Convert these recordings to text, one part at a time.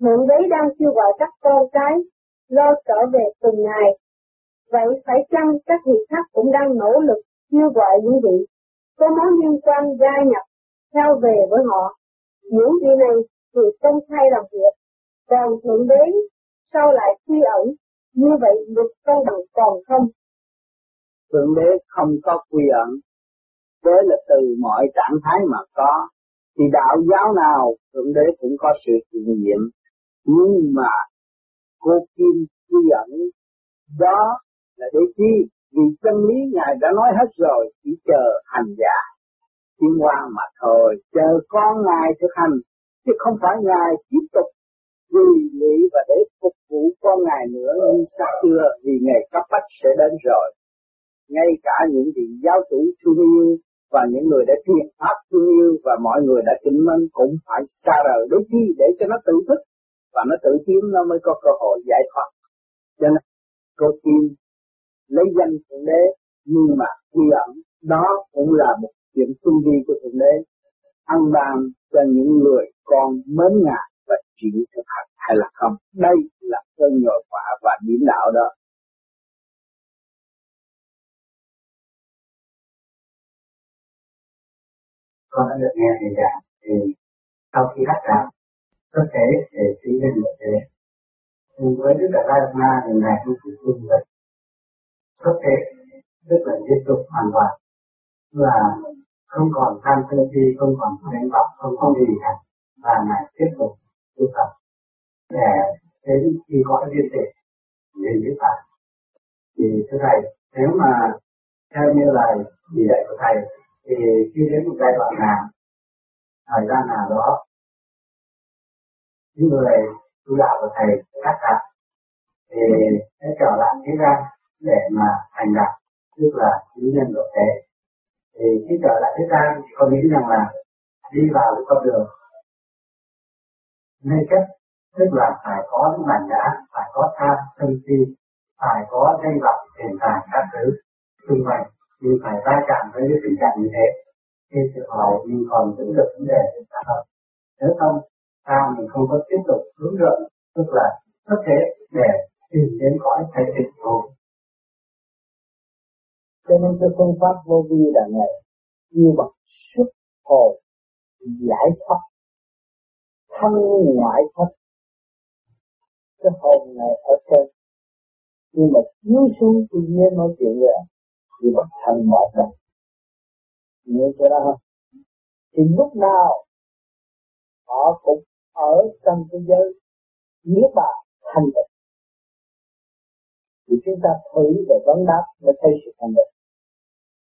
Thượng đế đang kêu gọi các con cái lo trở về từng ngày. Vậy phải chăng các vị khác cũng đang nỗ lực kêu gọi những vị có mối liên quan gia nhập theo về với họ. Những vị này thì công khai làm việc, còn Thượng đế sau lại quy ẩn, như vậy luật công bằng còn không? Thượng đế không có quy ẩn, thế là từ mọi trạng thái mà có, thì đạo giáo nào Thượng đế cũng có sự hiện diện, nhưng mà cô Kim quy ẩn đó là để chi? Vì chân lý Ngài đã nói hết rồi, chỉ chờ hành giả tiến hóa mà thôi, chờ con Ngài thực hành, chứ không phải Ngài tiếp tục vì lý và để phục vụ con Ngài nữa. Như xa xưa, vì ngày cấp bách sẽ đến rồi. Ngay cả những vị giáo chủ thương yêu và những người đã truyền pháp thương yêu và mọi người đã kính mến cũng phải xa rời. Để chi? Để cho nó tự thức và nó tự kiếm nó mới có cơ hội giải thoát. Cho nên, cô tiên lấy danh thượng đế, nhưng mà quy ẩn, đó cũng là một chuyện tu vi của thượng đế. Ăn bàn cho những người con mến ngài và chịu thực hành hay là không. Đây là cơn nhồi quả và điểm đạo đó. Con đã được nghe thầy giảng, thì sau khi hát giảng có thể để trí lên một thế. Nhưng với đức đại la ma thì ngài không chịu tu vậy có thế tức là tiếp tục hoàn toàn, là không còn tham sân si không còn đánh vọng không có gì cả. Và ngài tiếp tục tu tập để đến khi có liên tệ đến với Phật thì thưa thầy, nếu mà theo như lời chỉ dạy của thầy, thì khi đến một giai đoạn nào, thời gian nào đó những người tu đạo của thầy cắt đạt thì sẽ trở lại thế gian để mà thành đạt, tức là chứng nhân độ thế. Thì khi trở lại thế gian thì con nghĩ rằng là đi vào cái con đường nơi chất tức là phải có những bản ngã phải có tham, sân si, phải có danh vọng tiền tài các thứ xung quanh. Nhưng phải va chạm với cái tình trạng như thế. Khi sự hỏi mình còn giữ được vấn đề để trả nếu không sao mình không có tiếp tục hướng dẫn, tức là có thể để tìm đến cõi thể tịch thôi. Cho nên cái phương pháp vô vi là này, như bằng xuất hồn giải thoát, thân ngoại thoát. Cái hồn này ở trên, nhưng mà chiếu xuống tự nhiên nói chuyện rồi thì bằng thân ngoại thoát. Nhớ chưa đó không thì lúc nào họ cũng ở trong thế giới nếu bà thanh tịnh. Thì chúng ta thử về vấn đáp mới thấy sự thanh tịnh.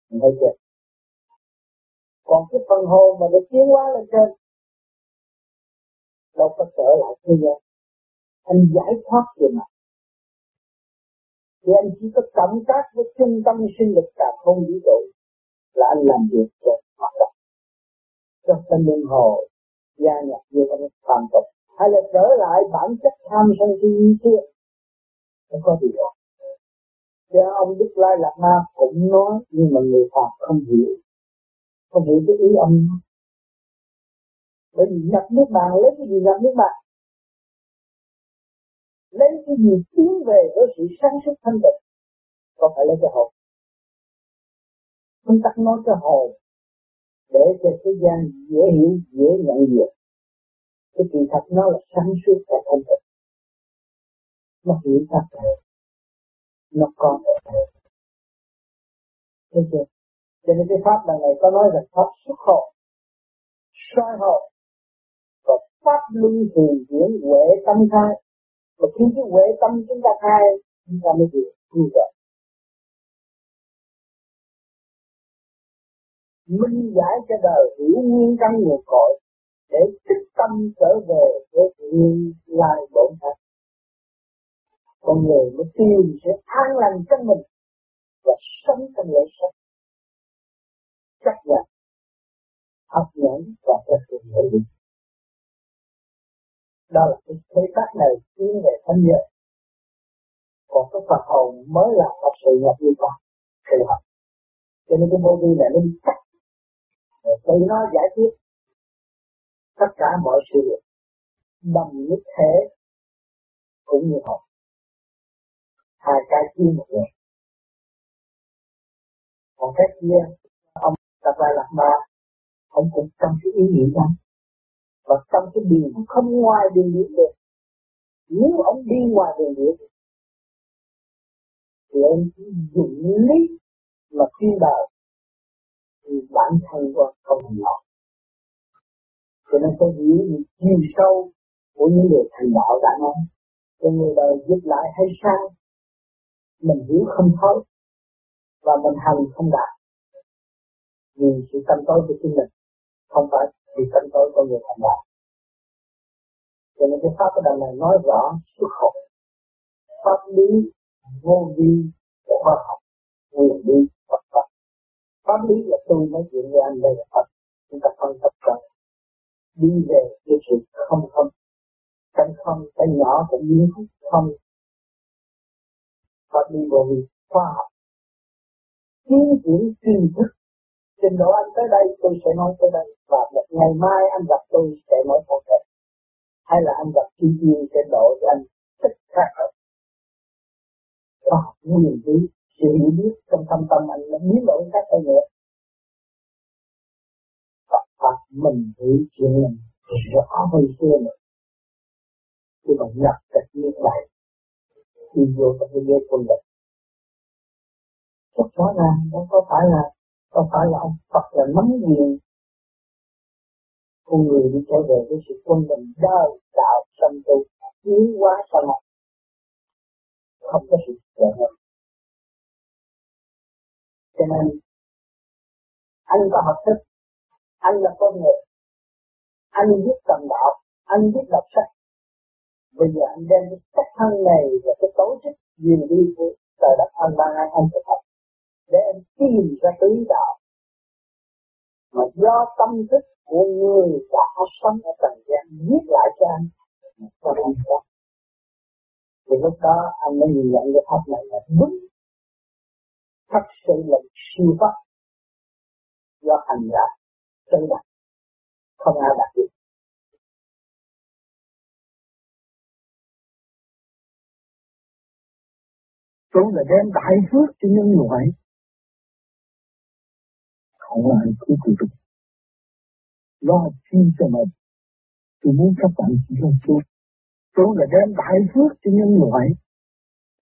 Mình thấy chưa? Còn cái phần hồn mà được tiến hóa lên trên, đâu có trở lại thế gian. Anh giải thoát về mặt. Thì anh chỉ có cảm tác với trung tâm sinh lực cả không vũ trụ là anh làm việc cho hoạt động. Cho tâm linh hồ gia nhập vô trong phàm tục. Hay là trở lại bản chất tham sân si như xưa. Không có gì đâu. Cho ông Đức Lai Lạt Ma cũng nói, nhưng mà người Phật không hiểu. Không hiểu cái ý ông bởi vì nhập nước bạn lấy cái gì nhập nước bạn lấy cái gì tiến về với sự sáng suốt thanh tịnh? Còn phải lấy cái hồn? Chúng ta nói cái hồn để cho thế gian dễ hiểu, dễ nhận diện. Cái kỳ thật nó là sáng suốt và thanh tịnh. Nó hiểu thật cả nó có thấy chưa? Cho nên cái pháp lần này có nói rằng pháp xuất hồn, soi hồn, và pháp luân thường chuyển huệ tâm khai. Và khi cái huệ tâm chúng ta khai, chúng ta mới được như vậy. Minh giải cho đời hiểu nguyên căn nguồn cội để tích tâm trở về với nguyên lai bổn thân con người mới tìm sẽ an lành trong mình và sống trong lễ sống. Chắc là học nhẫn và thực hiện nội dung đó là cái thế tác này tiến về thanh nhớ còn cái Phật hồn mới là thật sự nhập như con, sự học cho nên cái vô vi này nó đi cắt để tự nó giải quyết tất cả mọi sự việc bằng nhất thể cũng như học hai cái chia một người còn cái kia, ông tập lại lạc ba. Ông cũng trong cái ý nghĩ đó. Và trong cái điều không ngoài đường điển được. Nếu ông đi ngoài đường điển thì ông dùng lý mà thiên đạo bản thân của không thành đạo cho nên tôi hiểu những chiều sâu của những người thành đạo đã nói, cho người đời giúp lại hay sai mình hiểu không thấu và mình hành không đạt. Vì sự tâm tối của chính mình không phải vì tâm tối của người thành đạo. Cho nên cái pháp của đằng này nói rõ xuất khẩu. Pháp lý vô vi của khoa học nguyên lý và pháp lý là tôi nói chuyện với anh đây là Phật chúng ta phân tập trận đi về cái sự không không cái không, cái nhỏ cũng biến không pháp lý vô vi, khoa học. Tiến triển tri thức. Trình độ anh tới đây, tôi sẽ nói tới đây. Và ngày mai anh gặp tôi sẽ nói một cái hay là anh gặp chi tiêu sẽ độ cho anh thích khác khoa học nguyên lý sự hiểu biết trong thâm tâm anh nó biến đổi các cái nữa tập tập mình hiểu chuyện mình rõ hơn xưa nữa. Khi mà nhập cách như vậy thì vô trong cái giới quân lực rất rõ ràng nó có phải là, có phải là ông Phật là nắm quyền con người đi trở về với sự quân bình đời, đạo tâm tu tiến hóa sau này. Không có sự trở ngại cho nên, anh có học thức, anh là con người. Anh biết tầm đạo, anh biết đọc sách. Bây giờ anh đem cái cách thân này và cái tổ chức quyền đi của trời đất anh ban anh anh thực tập để anh tìm ra tứ đạo. Mà do tâm thức của người đã sống ở trần gian viết lại cho anh cho anh có? Thì lúc đó anh mới nhìn nhận cái pháp này là đúng thật sự là siêu pháp do hành giả chân đạt không ai đạt được. Chúng là đem đại phước cho nhân loại. Không ai cứ tự tục lo chi cho mình. Tôi muốn các bạn chỉ là chút tôi là đem đại phước cho nhân loại.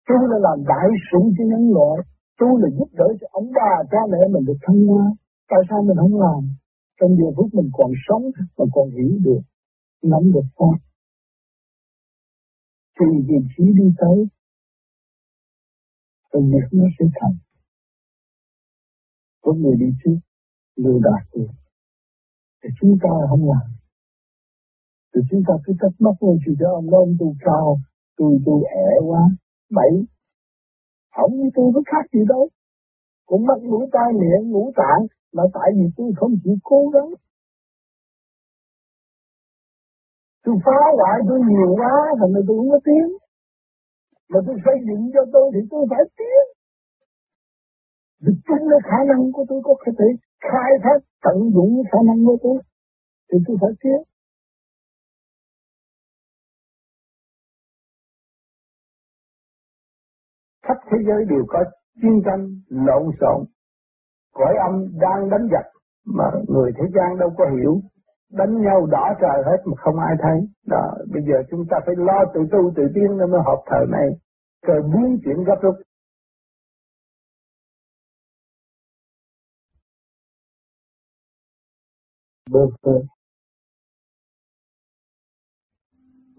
Tôi là làm đại sủng cho nhân loại tôi là giúp đỡ cho ông bà, cha mẹ mình được thăng hoa. Tại sao mình không làm? Trong giờ phút mình còn sống mà còn hiểu được nắm được pháp. Thì vị trí đi tới công việc nó sẽ thành. Có người đi trước, lừa đạt được thì chúng ta không làm. Thì chúng ta cứ trách móc lên thì cho ông đó ông tu cao, tôi tôi ẻ quá, bậy không như tôi có khác gì đâu cũng mất mũi tai miệng ngũ tạng, mà tại vì tôi không chịu cố gắng tôi phá hoại tôi nhiều quá, thành ra tôi không có tiếng mà tôi xây dựng cho tôi thì tôi phải tiếng. vì chính là khả năng của tôi có thể khai thác tận dụng khả năng của tôi, thì tôi phải tiếng. Khắp thế giới đều có chiến tranh lộn xộn. Cõi âm đang đánh giặc mà người thế gian đâu có hiểu. Đánh nhau đỏ trời hết mà không ai thấy. Đó, bây giờ chúng ta phải lo tự tu tự tiến nên mới học thời này. Rồi biến chuyển gấp rút.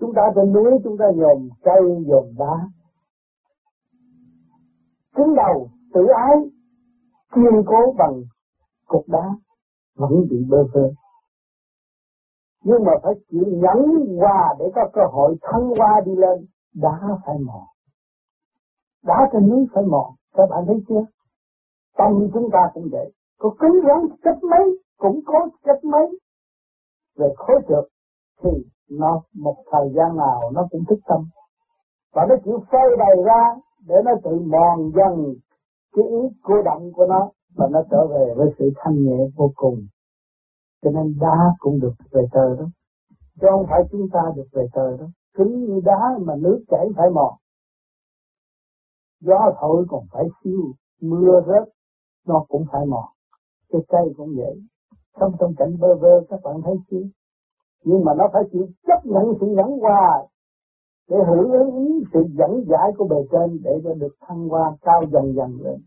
Chúng ta trên núi, chúng ta dồn cây, dồn đá cứng đầu, tự ái, kiên cố bằng cục đá vẫn bị bơ vơ. Nhưng mà phải chịu nhẫn qua để có cơ hội thăng qua đi lên, đá phải mòn. Đá trên núi phải mòn, các bạn thấy chưa? Tâm chúng ta cũng vậy. Có cứng rắn cách mấy, cũng có cách mấy. Về khối trượt thì nó, một thời gian nào nó cũng thức tâm. Và nó chịu phơi bày ra để nó tự mòn dần cái ý cô động của nó và nó trở về với sự thanh nhẹ vô cùng cho nên đá cũng được về trời đó Chứ không phải chúng ta được về trời đó. Cứng như đá mà nước chảy phải mòn. Gió thổi còn phải siêu, mưa rớt, nó cũng phải mòn. Cái cây cũng vậy. Sống trong cảnh bơ vơ các bạn thấy chưa? Nhưng mà nó phải chịu chấp nhận sự nhẫn hòa để hưởng ứng sự dẫn giải của bề trên để cho được thăng hoa cao dần dần lên.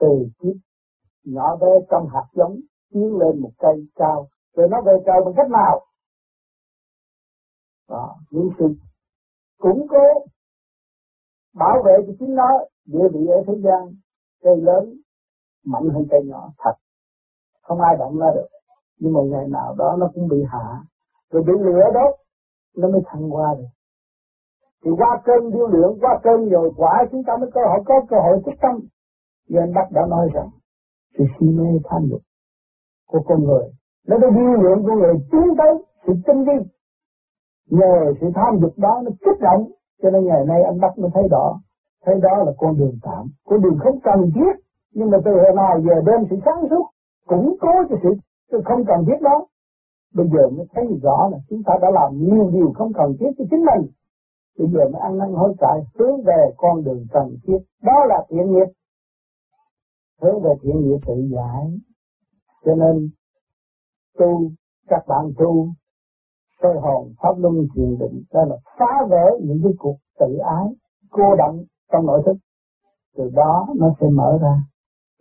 Từ kiếp nhỏ bé trong hạt giống tiến lên một cây cao. Rồi nó về trời bằng cách nào? Đó, những sự củng cố bảo vệ cho chính nó địa vị ở thế gian cây lớn mạnh hơn cây nhỏ thật. Không ai động nó được. Nhưng một ngày nào đó nó cũng bị hạ. Rồi bị lửa đốt nó mới thăng qua được thì qua cơn điêu luyện qua cơn dồi quả chúng ta mới có hội có cơ hội thức tâm. Như anh Bắc đã nói rằng sự si mê tham dục của con người nó đã điêu luyện con người tiến tới sự tinh vi. Nhờ sự tham dục đó nó kích động cho nên ngày nay anh Bắc mới thấy rõ thấy đó là con đường tạm. Con đường không cần thiết nhưng mà từ hồi nào giờ đem sự sáng suốt củng cố cho sự, tôi không cần thiết đó. Bây giờ mới thấy rõ là chúng ta đã làm nhiều điều không cần thiết cho chính mình bây giờ mới ăn năn hối cải, hướng về con đường cần thiết. Đó là thiện nghiệp. Hướng về thiện nghiệp tự giải. Cho nên, tu, các bạn tu soi hồn pháp luân thiền định, đó là phá vỡ những cái cuộc tự ái, cô động trong nội thức. Từ đó nó sẽ mở ra.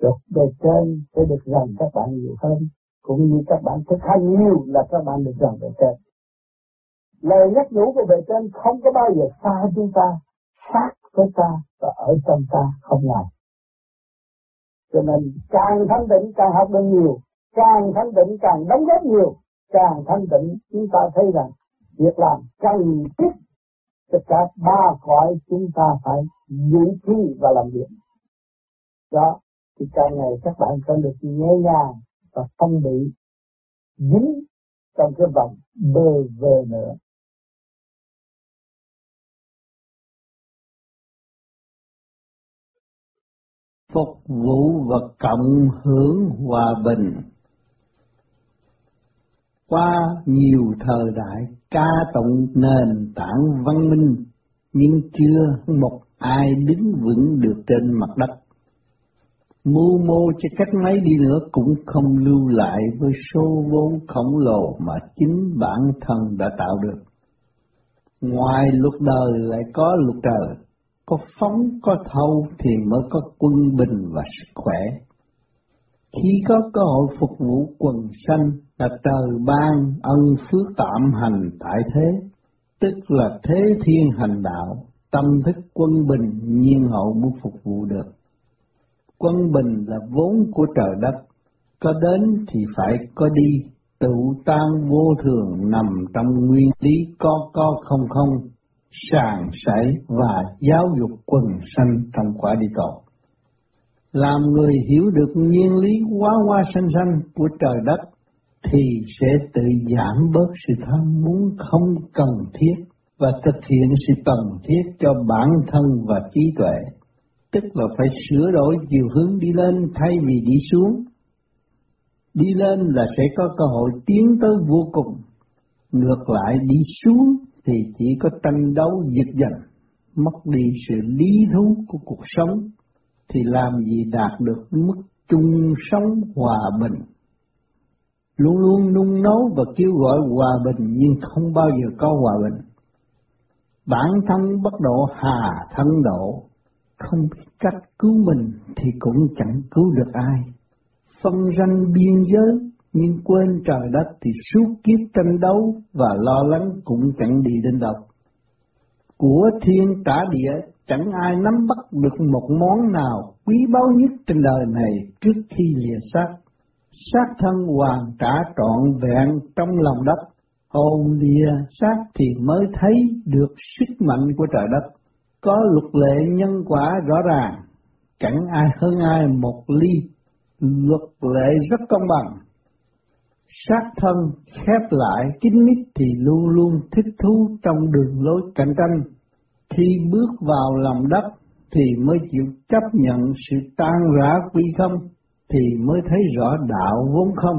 Được về trên sẽ được gần các bạn nhiều hơn, cũng như các bạn thực hành nhiều là các bạn được gần về trên lời nhắc nhủ của bề trên không có bao giờ xa chúng ta, sát với ta và ở trong ta không ngoài. Cho nên càng thanh tịnh càng học được nhiều, càng thanh tịnh càng đóng góp nhiều, càng thanh tịnh chúng ta thấy rằng việc làm cần thiết tất cả ba cõi chúng ta phải giữ chi và làm việc. Đó, thì càng ngày các bạn sẽ được nhẹ nhàng và không bị dính trong cái vòng bơ vơ nữa. Phục vụ và cộng hưởng hòa bình. Qua nhiều thời đại ca tụng nền tảng văn minh nhưng chưa một ai đứng vững được trên mặt đất. Mưu mô cho cách mấy đi nữa cũng không lưu lại với số vốn khổng lồ mà chính bản thân đã tạo được. Ngoài luật đời lại có luật trời, có phóng có thâu thì mới có quân bình và sức khỏe. Khi có cơ hội phục vụ quần sanh là trời ban ân phước tạm hành tại thế, tức là thế thiên hành đạo, tâm thức quân bình nhiên hậu muốn phục vụ được. Quân bình là vốn của trời đất, có đến thì phải có đi, tự tan vô thường nằm trong nguyên lý có có không không, sàng sảy và giáo dục quần sanh trong quả địa cầu. Làm người hiểu được nguyên lý quá hoa sanh sanh của trời đất thì sẽ tự giảm bớt sự tham muốn không cần thiết và thực hiện sự cần thiết cho bản thân và trí tuệ, tức là phải sửa đổi chiều hướng đi lên thay vì đi xuống. Đi lên là sẽ có cơ hội tiến tới vô cùng, ngược lại đi xuống thì chỉ có tranh đấu giật giành, mất đi sự lý thú của cuộc sống, thì làm gì đạt được mức chung sống hòa bình. Luôn luôn nung nấu và kêu gọi hòa bình nhưng không bao giờ có hòa bình. Bản thân bất độ hà thân độ, không biết cách cứu mình thì cũng chẳng cứu được ai. Phân ranh biên giới nhưng quên trời đất thì suốt kiếp tranh đấu và lo lắng cũng chẳng đi đến đâu. Của thiên trả địa chẳng ai nắm bắt được một món nào quý báu nhất trên đời này trước khi lìa xác. Xác thân hoàn trả trọn vẹn trong lòng đất, hồn lìa xác thì mới thấy được sức mạnh của trời đất. Có luật lệ nhân quả rõ ràng, chẳng ai hơn ai một ly, luật lệ rất công bằng sát thân khép lại kín mít thì luôn luôn thích thú trong đường lối cạnh tranh. Khi bước vào lòng đất thì mới chịu chấp nhận sự tan rã quy không, thì mới thấy rõ đạo vốn không.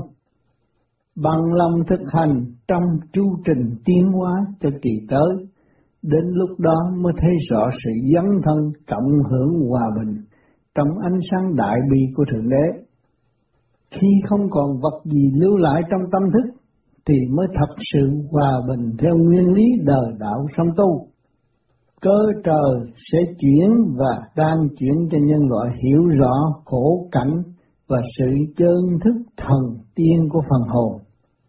Bằng lòng thực hành trong chu trình tiến hóa cho kỳ tới. Đến lúc đó mới thấy rõ sự dấn thân cộng hưởng hòa bình trong ánh sáng đại bi của Thượng Đế. Khi không còn vật gì lưu lại trong tâm thức, thì mới thật sự hòa bình theo nguyên lý đời đạo song tu. Cơ trời sẽ chuyển và đang chuyển cho nhân loại hiểu rõ khổ cảnh và sự chân thức thần tiên của phần hồn,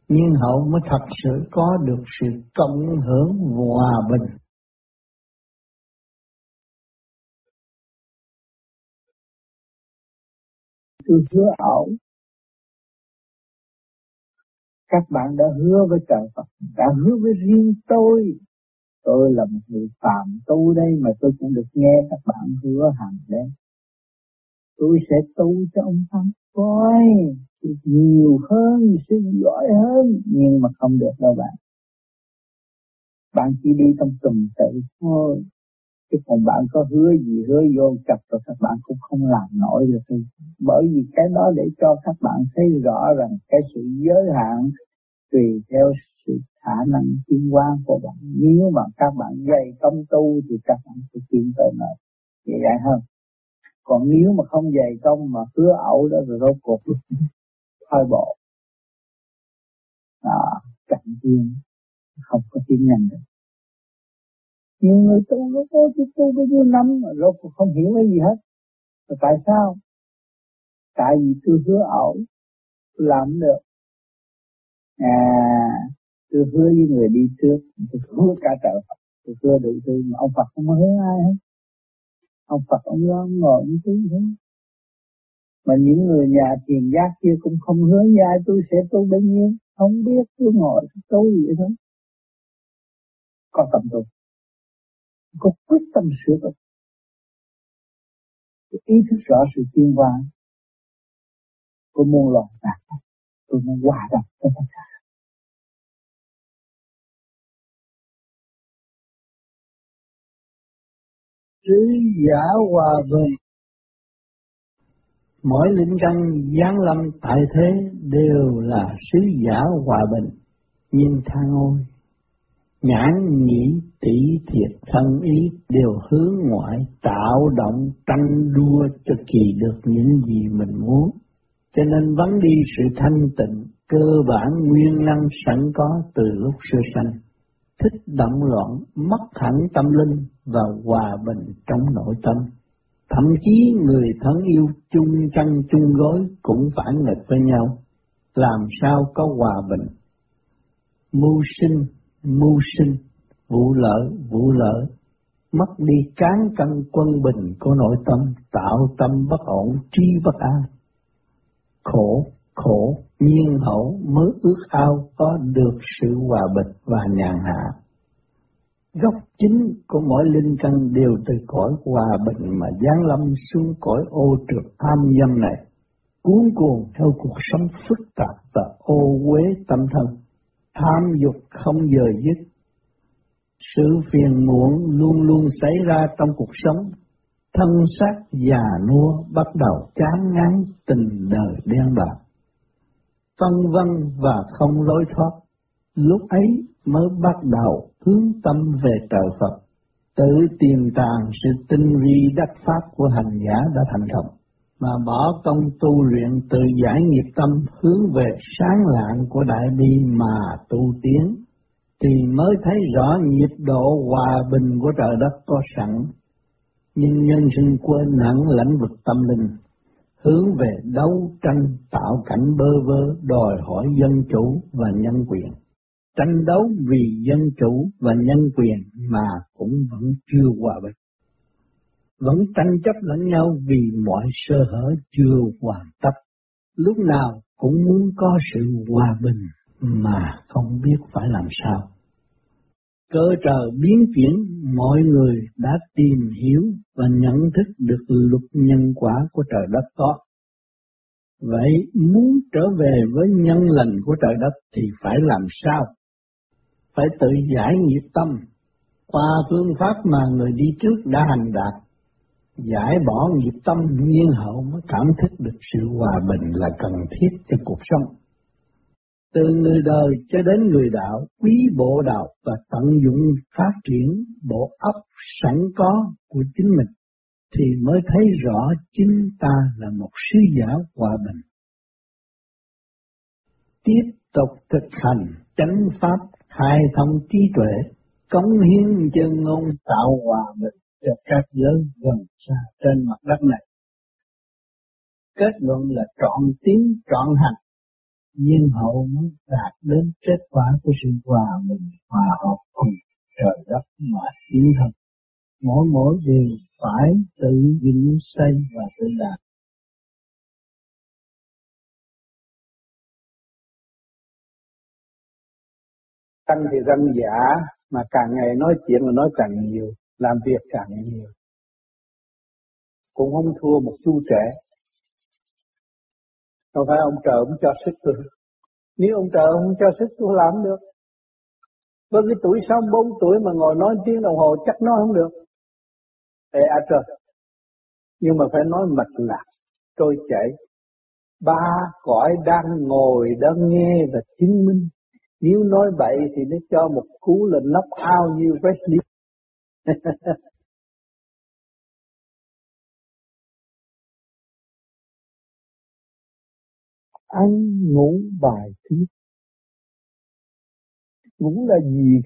nhân hậu mới thật sự có được sự cộng hưởng hòa bình. Tôi hứa ảo các bạn đã hứa với trời Phật, đã hứa với riêng tôi. Tôi là một người phạm tu đây mà tôi cũng được nghe các bạn hứa hàng đấy Tôi sẽ tu cho ông thắng coi nhiều hơn, sẽ giỏi hơn, nhưng mà không được đâu bạn. Bạn chỉ đi trong tùm tự thôi, chứ còn bạn có hứa gì hứa vô chập rồi các bạn cũng không làm nổi được bởi vì cái đó để cho các bạn thấy rõ rằng cái sự giới hạn tùy theo sự khả năng tiến hóa của bạn. Nếu mà các bạn dày công tu thì các bạn sẽ tiến tới nơi. Vậy vậy hơn. Còn nếu mà không dày công mà hứa ẩu đó rồi rốt cuộc thôi bộ. À, cạnh tiên. Không có tiến nhanh được nhiều người tu nó có tu tu bao nhiêu năm mà rốt cuộc không hiểu cái gì hết. Mà tại sao? Tại vì tôi hứa ảo, tôi làm được. À tôi hứa với người đi trước tôi hứa cả trợ, Phật tôi hứa đủ thứ mà ông Phật không hứa ai hết. Ông Phật ông lo ngồi như thế hết mà những người nhà thiền giác kia cũng không hứa với ai tôi sẽ tu bao nhiêu không biết tôi ngồi tu vậy thôi. Có tâm tu có quyết tâm sửa đổi. Ý thức rõ sự tiên hoa của muôn loài vạn tôi muốn hòa đồng với tất cả. Sứ giả hòa bình. Mỗi lĩnh căn giáng lâm tại thế đều là sứ giả hòa bình. Nhìn thang ôi nhãn nhĩ tỷ thiệt thân ý đều hướng ngoại tạo động tranh đua cho kỳ được những gì mình muốn. Cho nên vấn đi sự thanh tịnh, cơ bản nguyên năng sẵn có từ lúc sơ sanh. Thích động loạn, mất hẳn tâm linh và hòa bình trong nội tâm. Thậm chí người thân yêu chung chăn chung gối cũng phản nghịch với nhau. Làm sao có hòa bình? Mưu sinh mưu sinh vụ lợi vụ lợi. Mất đi cán cân quân bình của nội tâm tạo tâm bất ổn trí bất an. Khổ, khổ, nhiên hậu mới ước ao có được sự hòa bình và nhàn hạ. Gốc chính của mỗi linh căn đều từ cõi hòa bình mà giáng lâm xuống cõi ô trượt tham dâm này, cuốn cuồng theo cuộc sống phức tạp và ô uế tâm thân, tham dục không giờ dứt. Sự phiền muộn luôn luôn xảy ra trong cuộc sống, thân xác già nua bắt đầu chán ngán tình đời đen bạc, phân vân và không lối thoát. Lúc ấy mới bắt đầu hướng tâm về trời Phật, tự tìm tàng sự tinh vi đắc pháp của hành giả đã thành công, mà bỏ công tu luyện tự giải nghiệp tâm hướng về sáng lạng của đại bi mà tu tiến, thì mới thấy rõ nhịp độ hòa bình của trời đất có sẵn nhưng nhân sinh quên hẳn lãnh vực tâm linh, hướng về đấu tranh tạo cảnh bơ vơ đòi hỏi dân chủ và nhân quyền. Tranh đấu vì dân chủ và nhân quyền mà cũng vẫn chưa hòa bình. Vẫn tranh chấp lẫn nhau vì mọi sơ hở chưa hoàn tất. Lúc nào cũng muốn có sự hòa bình mà không biết phải làm sao cơ trời biến chuyển, mọi người đã tìm hiểu và nhận thức được luật nhân quả của trời đất có. Vậy muốn trở về với nhân lành của trời đất thì phải làm sao? Phải tự giải nghiệp tâm qua phương pháp mà người đi trước đã hành đạt. Giải bỏ nghiệp tâm nhiên hậu mới cảm thức được sự hòa bình là cần thiết cho cuộc sống. từ người đời cho đến người đạo, quý bộ đạo và tận dụng phát triển bộ óc sẵn có của chính mình, thì mới thấy rõ chính ta là một sứ giả hòa bình. Tiếp tục thực hành chánh pháp khai thông trí tuệ, cống hiến chân ngôn tạo hòa bình cho các giới gần xa trên mặt đất này. Kết luận là trọn tiếng trọn hành, nhưng hậu mới đạt đến kết quả của sự hòa mình hòa hợp cùng trời đất mà tiến thân. Mỗi mỗi đều phải tự dựng xây và tự đạt. Tăng thì răng giả, mà càng ngày nói chuyện mà nói càng nhiều, làm việc càng nhiều. Cũng không thua một chú trẻ. Không phải ông trời ông cho sức tôi. Nếu ông trời không cho sức tôi làm được. Với cái tuổi 64 tuổi mà ngồi nói tiếng đồng hồ chắc nói không được. Ê à trời. Nhưng mà phải nói mạch lạc, trôi chảy. Ba cõi đang ngồi đang nghe và chứng minh nếu nói bậy thì nó cho một cú là nóc ao như Wesley. ăn ngủ bài tiết. Ngủ là gì?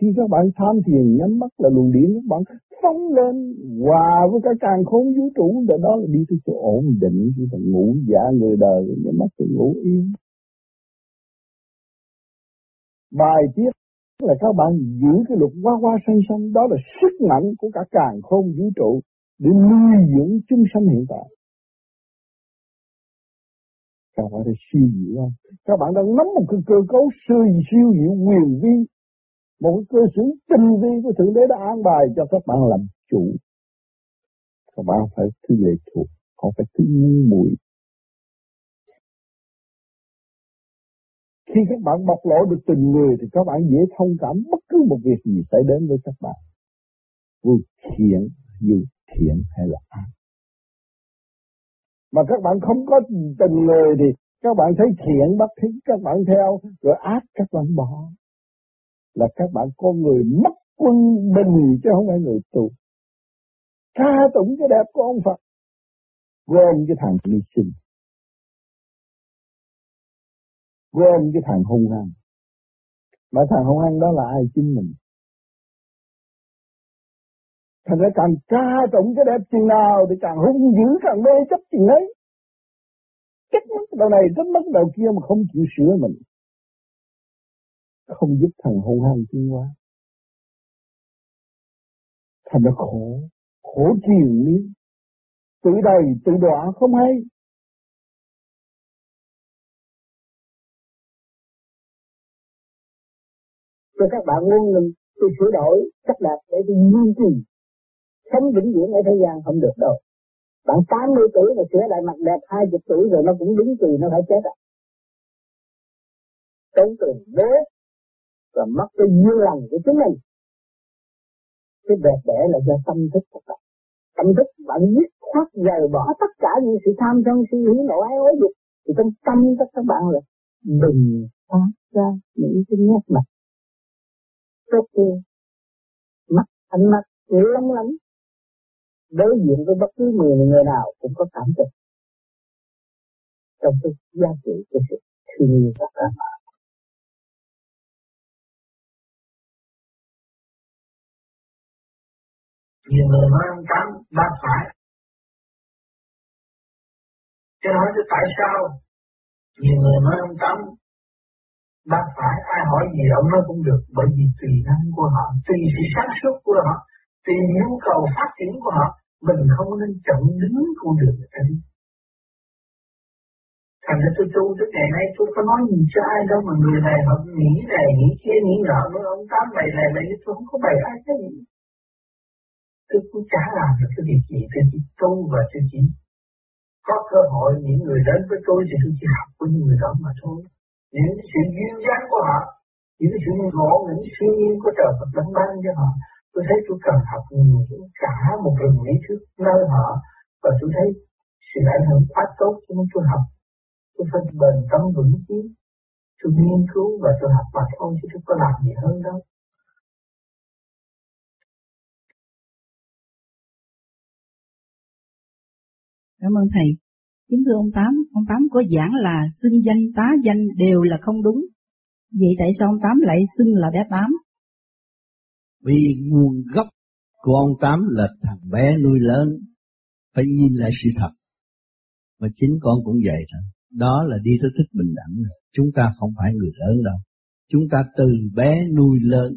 Khi các bạn tham thiền, nhắm mắt là luồng điện các bạn phóng lên, hòa với cả càng khôn vũ trụ để đó là đi tới chỗ ổn định khi bạn ngủ giả người đời, nhắm mắt thì ngủ yên Bài tiết là các bạn giữ cái luật hoa hoa sanh sanh đó là sức mạnh của cả càng không vũ trụ để nuôi dưỡng chúng sanh hiện tại. Các bạn thấy siêu diệu không? Các bạn đang nắm một cái cơ cấu siêu siêu diệu quyền vi, một cái cơ sở tinh vi của Thượng Đế đã an bài cho các bạn làm chủ. Các bạn phải thứ lệ thuộc, không phải thứ ngu muội Khi các bạn bộc lộ được tình người thì các bạn dễ thông cảm bất cứ một việc gì xảy đến với các bạn. Vô thiện, dù thiện hay là ác. Mà các bạn không có tình người thì các bạn thấy thiện bắt thích các bạn theo, rồi ác các bạn bỏ. Là các bạn có người mất quân bình chứ không phải người tu. Ca tụng cái đẹp của ông Phật. Quên cái thằng ly sinh quên cái thằng hung hăng. Mà thằng hung hăng đó là ai? Chính mình. Thành ra càng ca tụng cái đẹp chừng nào thì càng hung dữ, càng mê chấp chừng ấy. Trách mất đầu này trách mất đầu kia mà không chịu sửa mình. Không giúp thằng hung hăng tiến hóa. Thành ra khổ. Khổ triền miên. Tự đầy, tự đọa không hay. Cho các bạn muốn mình tôi sửa đổi chắc đẹp để tôi duy trì. Sống vĩnh viễn ở thế gian không được đâu. Bạn 80 tuổi mà sửa lại mặt đẹp 20 tuổi rồi nó cũng đứng tùy nó phải chết à. Tốn tiền bế và mất cái duyên lành của chính mình. Cái đẹp đẽ là do tâm thức của bạn. Tâm thức bạn dứt khoát rời bỏ tất cả những sự tham sân si, hỉ nộ ái ố dục. Thì trong tâm các các bạn là đừng phát ra những cái nét mặt tốt tiên mắt ánh mắt lóng lắm đối diện với bất cứ người người nào cũng có cảm tình. Trong cái giá trị của sự thương yêu và cảm ơn nhiều người nói ông tám ba phải. Cho nói tôi tại sao? Nhiều người nói ông tám Bác phải ai hỏi gì ông nói cũng được bởi vì tùy năng của họ, tùy sự sáng suốt của họ, tùy nhu cầu phát triển của họ, mình không nên chậm đứng con đường người ta đi. Thành ra tôi tu tới ngày nay tôi có nói gì cho ai đâu mà người này họ nghĩ này, nghĩ kia, nghĩ nọ, nói ông tám bày này bày tôi không có bày ai cái gì. Tôi cũng chả làm được cái việc gì, tôi chỉ tu và tôi chỉ có cơ hội những người đến với tôi thì tôi chỉ học của những người đó mà thôi những sự duyên dáng của họ, những sự ngộ, những siêu nhiên của trời Phật đánh ban cho họ. Tôi thấy tôi cần học nhiều cả một rừng lý thuyết nơi họ, và tôi thấy sự ảnh hưởng quá tốt cho nên tôi học. Tôi phải bền tâm vững chí. Tôi nghiên cứu và tôi học mà thôi chứ tôi có làm gì hơn đâu. Cảm ơn Thầy. Kính thưa ông Tám, ông Tám có giảng là xưng danh tá danh đều là không đúng. Vậy tại sao ông Tám lại xưng là bé Tám? Vì nguồn gốc của ông Tám là thằng bé nuôi lớn, phải nhìn lại sự thật. Và chính con cũng vậy thôi. Đó là đi tới thích bình đẳng. Chúng ta không phải người lớn đâu. Chúng ta từ bé nuôi lớn.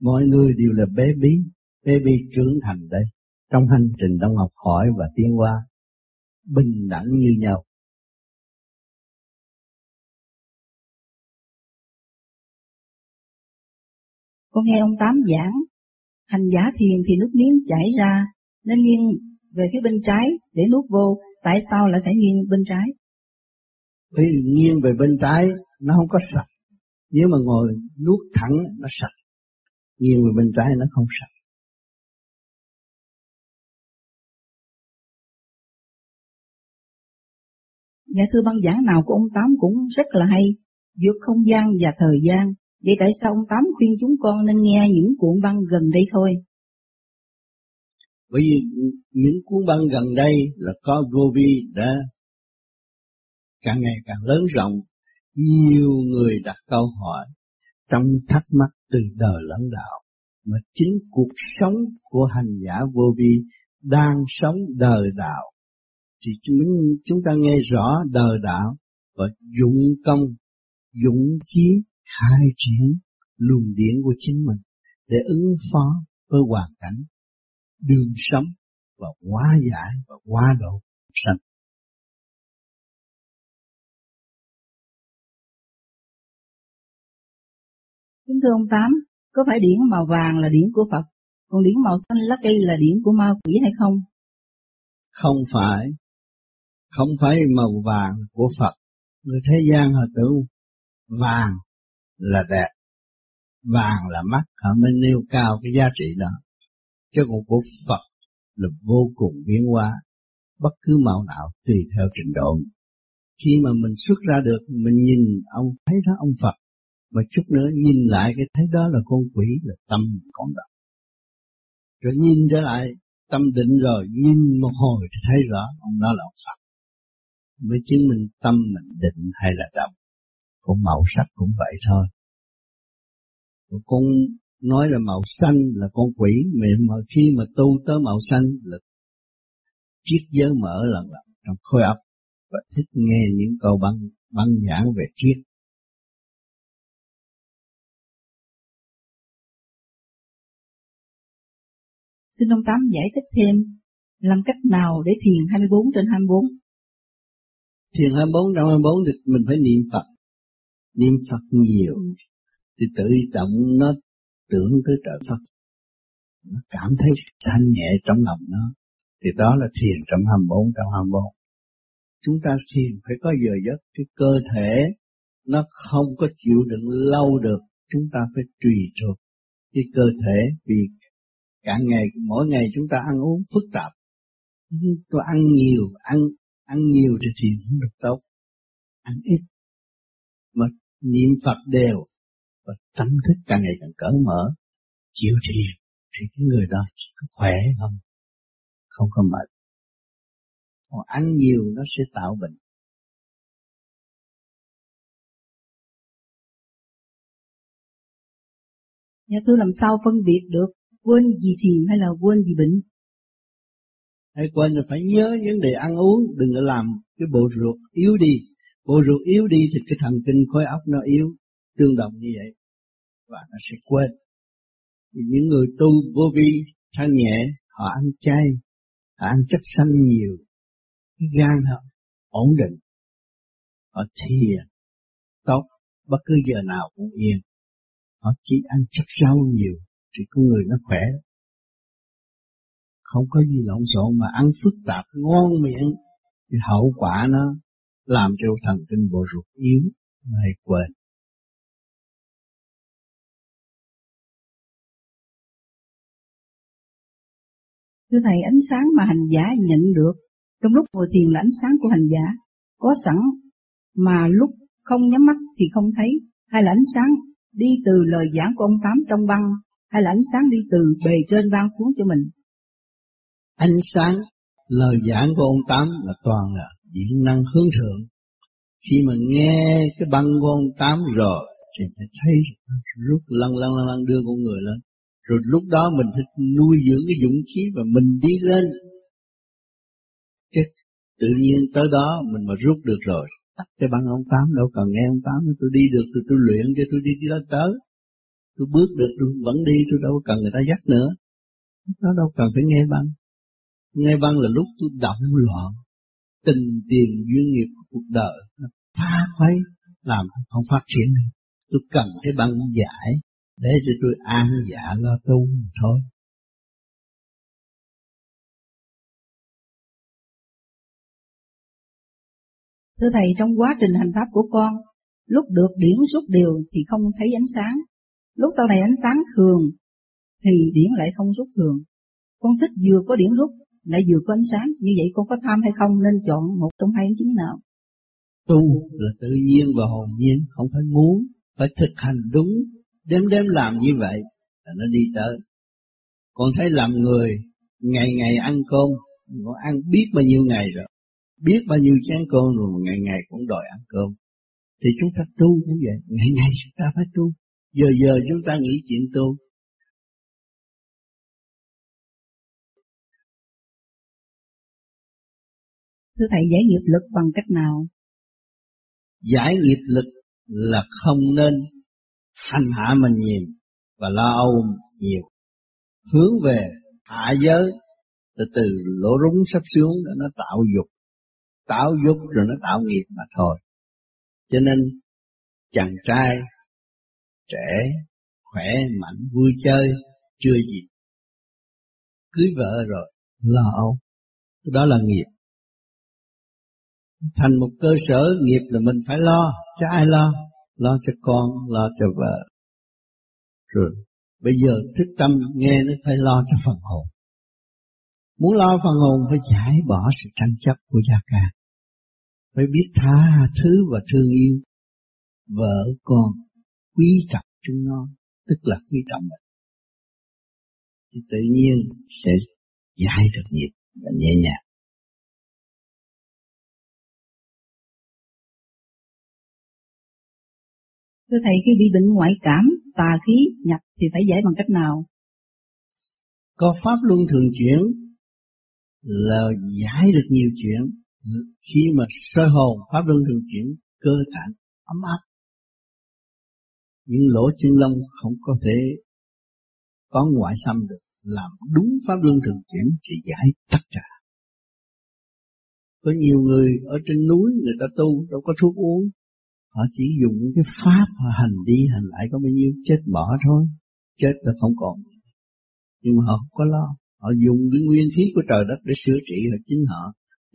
Mọi người đều là bé bí, bé bí trưởng thành đây. Trong hành trình đang học hỏi và tiến hóa, bình đẳng như nhau. Con nghe ông Tám giảng, hành giả thiền thì nước miếng chảy ra, nên nghiêng về phía bên trái để nuốt vô, tại sao lại phải nghiêng bên trái? Vì nghiêng về bên trái nó không có sạch, nếu mà ngồi nuốt thẳng nó sạch, nghiêng về bên trái nó không sạch. Nhà thơ băng giảng nào của ông Tám cũng rất là hay, vượt không gian và thời gian. Vậy tại sao ông Tám khuyên chúng con nên nghe những cuộn băng gần đây thôi? Bởi vì những cuốn băng gần đây là có Govi đã càng ngày càng lớn rộng, nhiều người đặt câu hỏi trong thắc mắc từ đời lẫn đạo, mà chính cuộc sống của hành giả vô vi đang sống đời đạo thì chúng, chúng ta nghe rõ đời đạo và dụng công, dụng chí khai triển luồng điển của chính mình để ứng phó với hoàn cảnh, đường sống và hóa giải và hóa độ sanh. Kính thưa ông Tám, có phải điển màu vàng là điển của Phật, còn điển màu xanh lá cây là điển của ma quỷ hay không? Không phải, không phải màu vàng của Phật. Người thế gian họ tưởng vàng là đẹp, vàng là mắt, họ mới nêu cao cái giá trị đó. Chứ còn của Phật là vô cùng biến hóa, bất cứ màu nào tùy theo trình độ. Khi mà mình xuất ra được, mình nhìn ông thấy đó ông Phật, mà chút nữa nhìn lại cái thấy đó là con quỷ là tâm con động. Rồi nhìn trở lại tâm định rồi nhìn một hồi thì thấy rõ ông đó là ông Phật mới chứng minh tâm mình định hay là động. cũng màu sắc cũng vậy thôi. con nói là màu xanh là con quỷ, mà khi mà tu tới màu xanh là triết giới mở lần lần trong khối óc và thích nghe những câu băng băng giảng về triết. Xin ông Tám giải thích thêm làm cách nào để thiền 24 trên 24 thiền 24 trong 24 thì mình phải niệm Phật. Niệm Phật nhiều thì tự động nó tưởng tới trời Phật. Nó cảm thấy thanh nhẹ trong lòng nó. Thì đó là thiền trong 24 trong 24 chúng ta thiền phải có giờ giấc cái cơ thể nó không có chịu đựng lâu được. Chúng ta phải tùy thuộc cái cơ thể vì cả ngày mỗi ngày chúng ta ăn uống phức tạp. Tôi ăn nhiều ăn ăn nhiều thì thiền không được tốt. Ăn ít. Mà niệm Phật đều và tâm thức càng ngày càng cởi mở, chịu thiền thì cái người đó chỉ có khỏe không không có mệt. Còn ăn nhiều nó sẽ tạo bệnh. Dạ thưa làm sao phân biệt được quên gì thiền hay là quên gì bệnh? Hãy quên là phải nhớ vấn đề ăn uống, đừng có làm cái bộ ruột yếu đi. Bộ ruột yếu đi thì cái thần kinh khối óc nó yếu, tương đồng như vậy. Và nó sẽ quên. Những người tu vô vi, thanh nhẹ, họ ăn chay, họ ăn chất xanh nhiều, cái gan họ ổn định, họ thiền, tốt, bất cứ giờ nào cũng yên. Họ chỉ ăn chất rau nhiều, thì con người nó khỏe, không có gì lộn xộn mà ăn phức tạp ngon miệng. Thì hậu quả nó làm cho thần kinh bộ ruột yếu hay quên Thưa Thầy, ánh sáng mà hành giả nhận được trong lúc ngồi thiền là ánh sáng của hành giả, có sẵn mà lúc không nhắm mắt thì không thấy, hay là ánh sáng đi từ lời giảng của ông Tám trong băng, hay là ánh sáng đi từ bề trên ban xuống cho mình? Ánh sáng, lời giảng của ông Tám là toàn là diễn năng hướng thượng. Khi mà nghe cái băng của ông Tám rồi, thì phải thấy rút lăn lăn lăn lăn đưa con người lên. Rồi lúc đó mình phải nuôi dưỡng cái dũng khí và mình đi lên. Chứ tự nhiên tới đó mình mà rút được rồi, tắt cái băng ông Tám đâu cần nghe ông Tám tôi đi được tôi, tôi luyện cho tôi đi đi đó tới. Tôi bước được tôi vẫn đi tôi đâu cần người ta dắt nữa. nó đâu cần phải nghe băng. Nghe băng là lúc tôi động loạn. Tình tiền duyên nghiệp của cuộc đời phá khuấy làm không phát triển được. Tôi cần cái băng giải để cho tôi an dạ lo tu thôi. Thưa Thầy, trong quá trình hành pháp của con, lúc được điển xuất điều thì không thấy ánh sáng. Lúc sau này ánh sáng thường thì điển lại không xuất thường. Con thích vừa có điển rút lại vừa có ánh sáng, như vậy con có tham hay không nên chọn một trong hai chứng nào? Tu là tự nhiên và hồn nhiên, không phải muốn, phải thực hành đúng, đêm đêm làm như vậy là nó đi tới. Con thấy làm người ngày ngày ăn cơm, con ăn biết bao nhiêu ngày rồi, biết bao nhiêu chén cơm rồi mà ngày ngày cũng đòi ăn cơm. Thì chúng ta tu cũng vậy, ngày ngày chúng ta phải tu, giờ giờ chúng ta nghĩ chuyện tu. Thưa Thầy giải nghiệp lực bằng cách nào? Giải nghiệp lực là không nên hành hạ mình nhiều và lo âu nhiều. Hướng về hạ giới từ từ lỗ rúng sắp xuống để nó tạo dục. Tạo dục rồi nó tạo nghiệp mà thôi. Cho nên chàng trai trẻ, khỏe, mạnh, vui chơi, chưa gì. Cưới vợ rồi, lo âu. Đó là nghiệp. Thành một cơ sở nghiệp là mình phải lo, cho ai lo? Lo cho con, lo cho vợ. Rồi, bây giờ thức tâm nghe nó phải lo cho phần hồn. Muốn lo phần hồn phải giải bỏ sự tranh chấp của gia ca. Phải biết tha thứ và thương yêu vợ con, quý trọng chúng nó, tức là quý trọng mình. Thì tự nhiên sẽ giải được nghiệp và nhẹ nhàng. Thưa Thầy, khi bị bệnh ngoại cảm, tà khí nhập thì phải giải bằng cách nào? Có pháp luân thường chuyển là giải được nhiều chuyện. Khi mà sơ hồn, pháp luân thường chuyển, cơ tạng ấm áp. Những lỗ chân lông không có thể có ngoại xâm được. Làm đúng pháp luân thường chuyển thì giải tất cả. Có nhiều người ở trên núi người ta tu đâu có thuốc uống họ chỉ dùng cái pháp họ hành đi hành lại có bao nhiêu chết bỏ thôi. Chết là không còn. Nhưng mà họ không có lo. Họ dùng cái nguyên khí của trời đất để sửa trị là chính họ.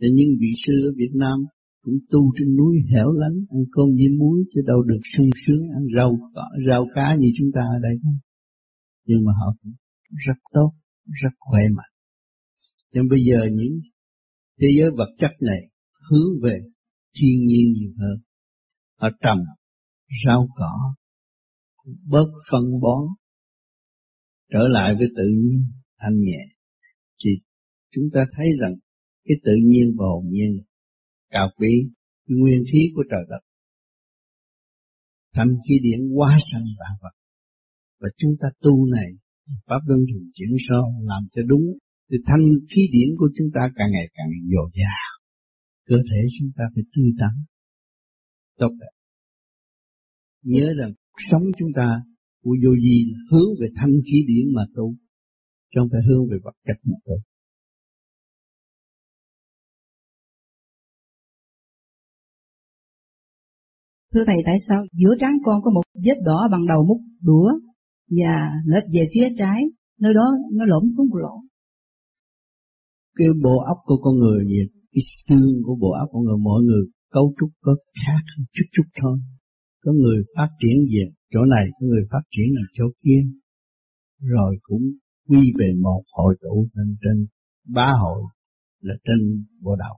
Để những vị sư ở Việt Nam cũng tu trên núi hẻo lánh ăn cơm với muối chứ đâu được sung sướng ăn rau cỏ, rau cá như chúng ta ở đây. Không nhưng mà họ cũng rất tốt rất khỏe mạnh. Nhưng bây giờ những thế giới vật chất này hướng về thiên nhiên nhiều hơn họ trồng rau cỏ, bớt phân bón, trở lại với tự nhiên, thanh nhẹ. Thì chúng ta thấy rằng cái tự nhiên và hồn nhiên cao quý nguyên khí của trời đất. Thanh khí điển quá sanh vạn vật. Và chúng ta tu này, pháp luân thường chuyển so làm cho đúng, thì thanh khí điển của chúng ta càng ngày càng dồi dào. Cơ thể chúng ta phải tươi tắn tốt đẹp. Nhớ rằng sống chúng ta của vô gì hướng về thanh khí điển mà tu, chứ không phải hướng về vật chất mà tu. Thưa Thầy, tại sao giữa trán con có một vết đỏ bằng đầu mút đũa và lệch về phía trái, nơi đó nó lõm xuống lỗ? Cái bộ óc của con người gì, cái xương của bộ óc của người mỗi người cấu trúc có khác chút chút thôi. Có người phát triển về chỗ này, có người phát triển ở chỗ kia. Rồi cũng quy về một hội tụ trên, trên ba hội là trên bộ đầu.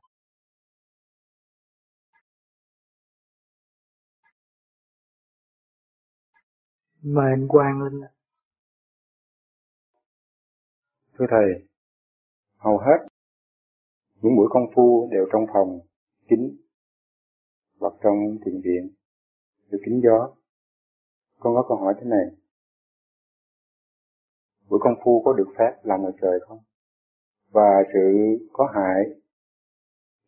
Mời anh Quang lên. Thưa Thầy, hầu hết những buổi công phu đều trong phòng kín hoặc trong thiền viện được kín gió. Con có câu hỏi thế này. Buổi công phu có được phép làm ngoài trời không? Và sự có hại